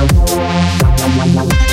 Thank Bye.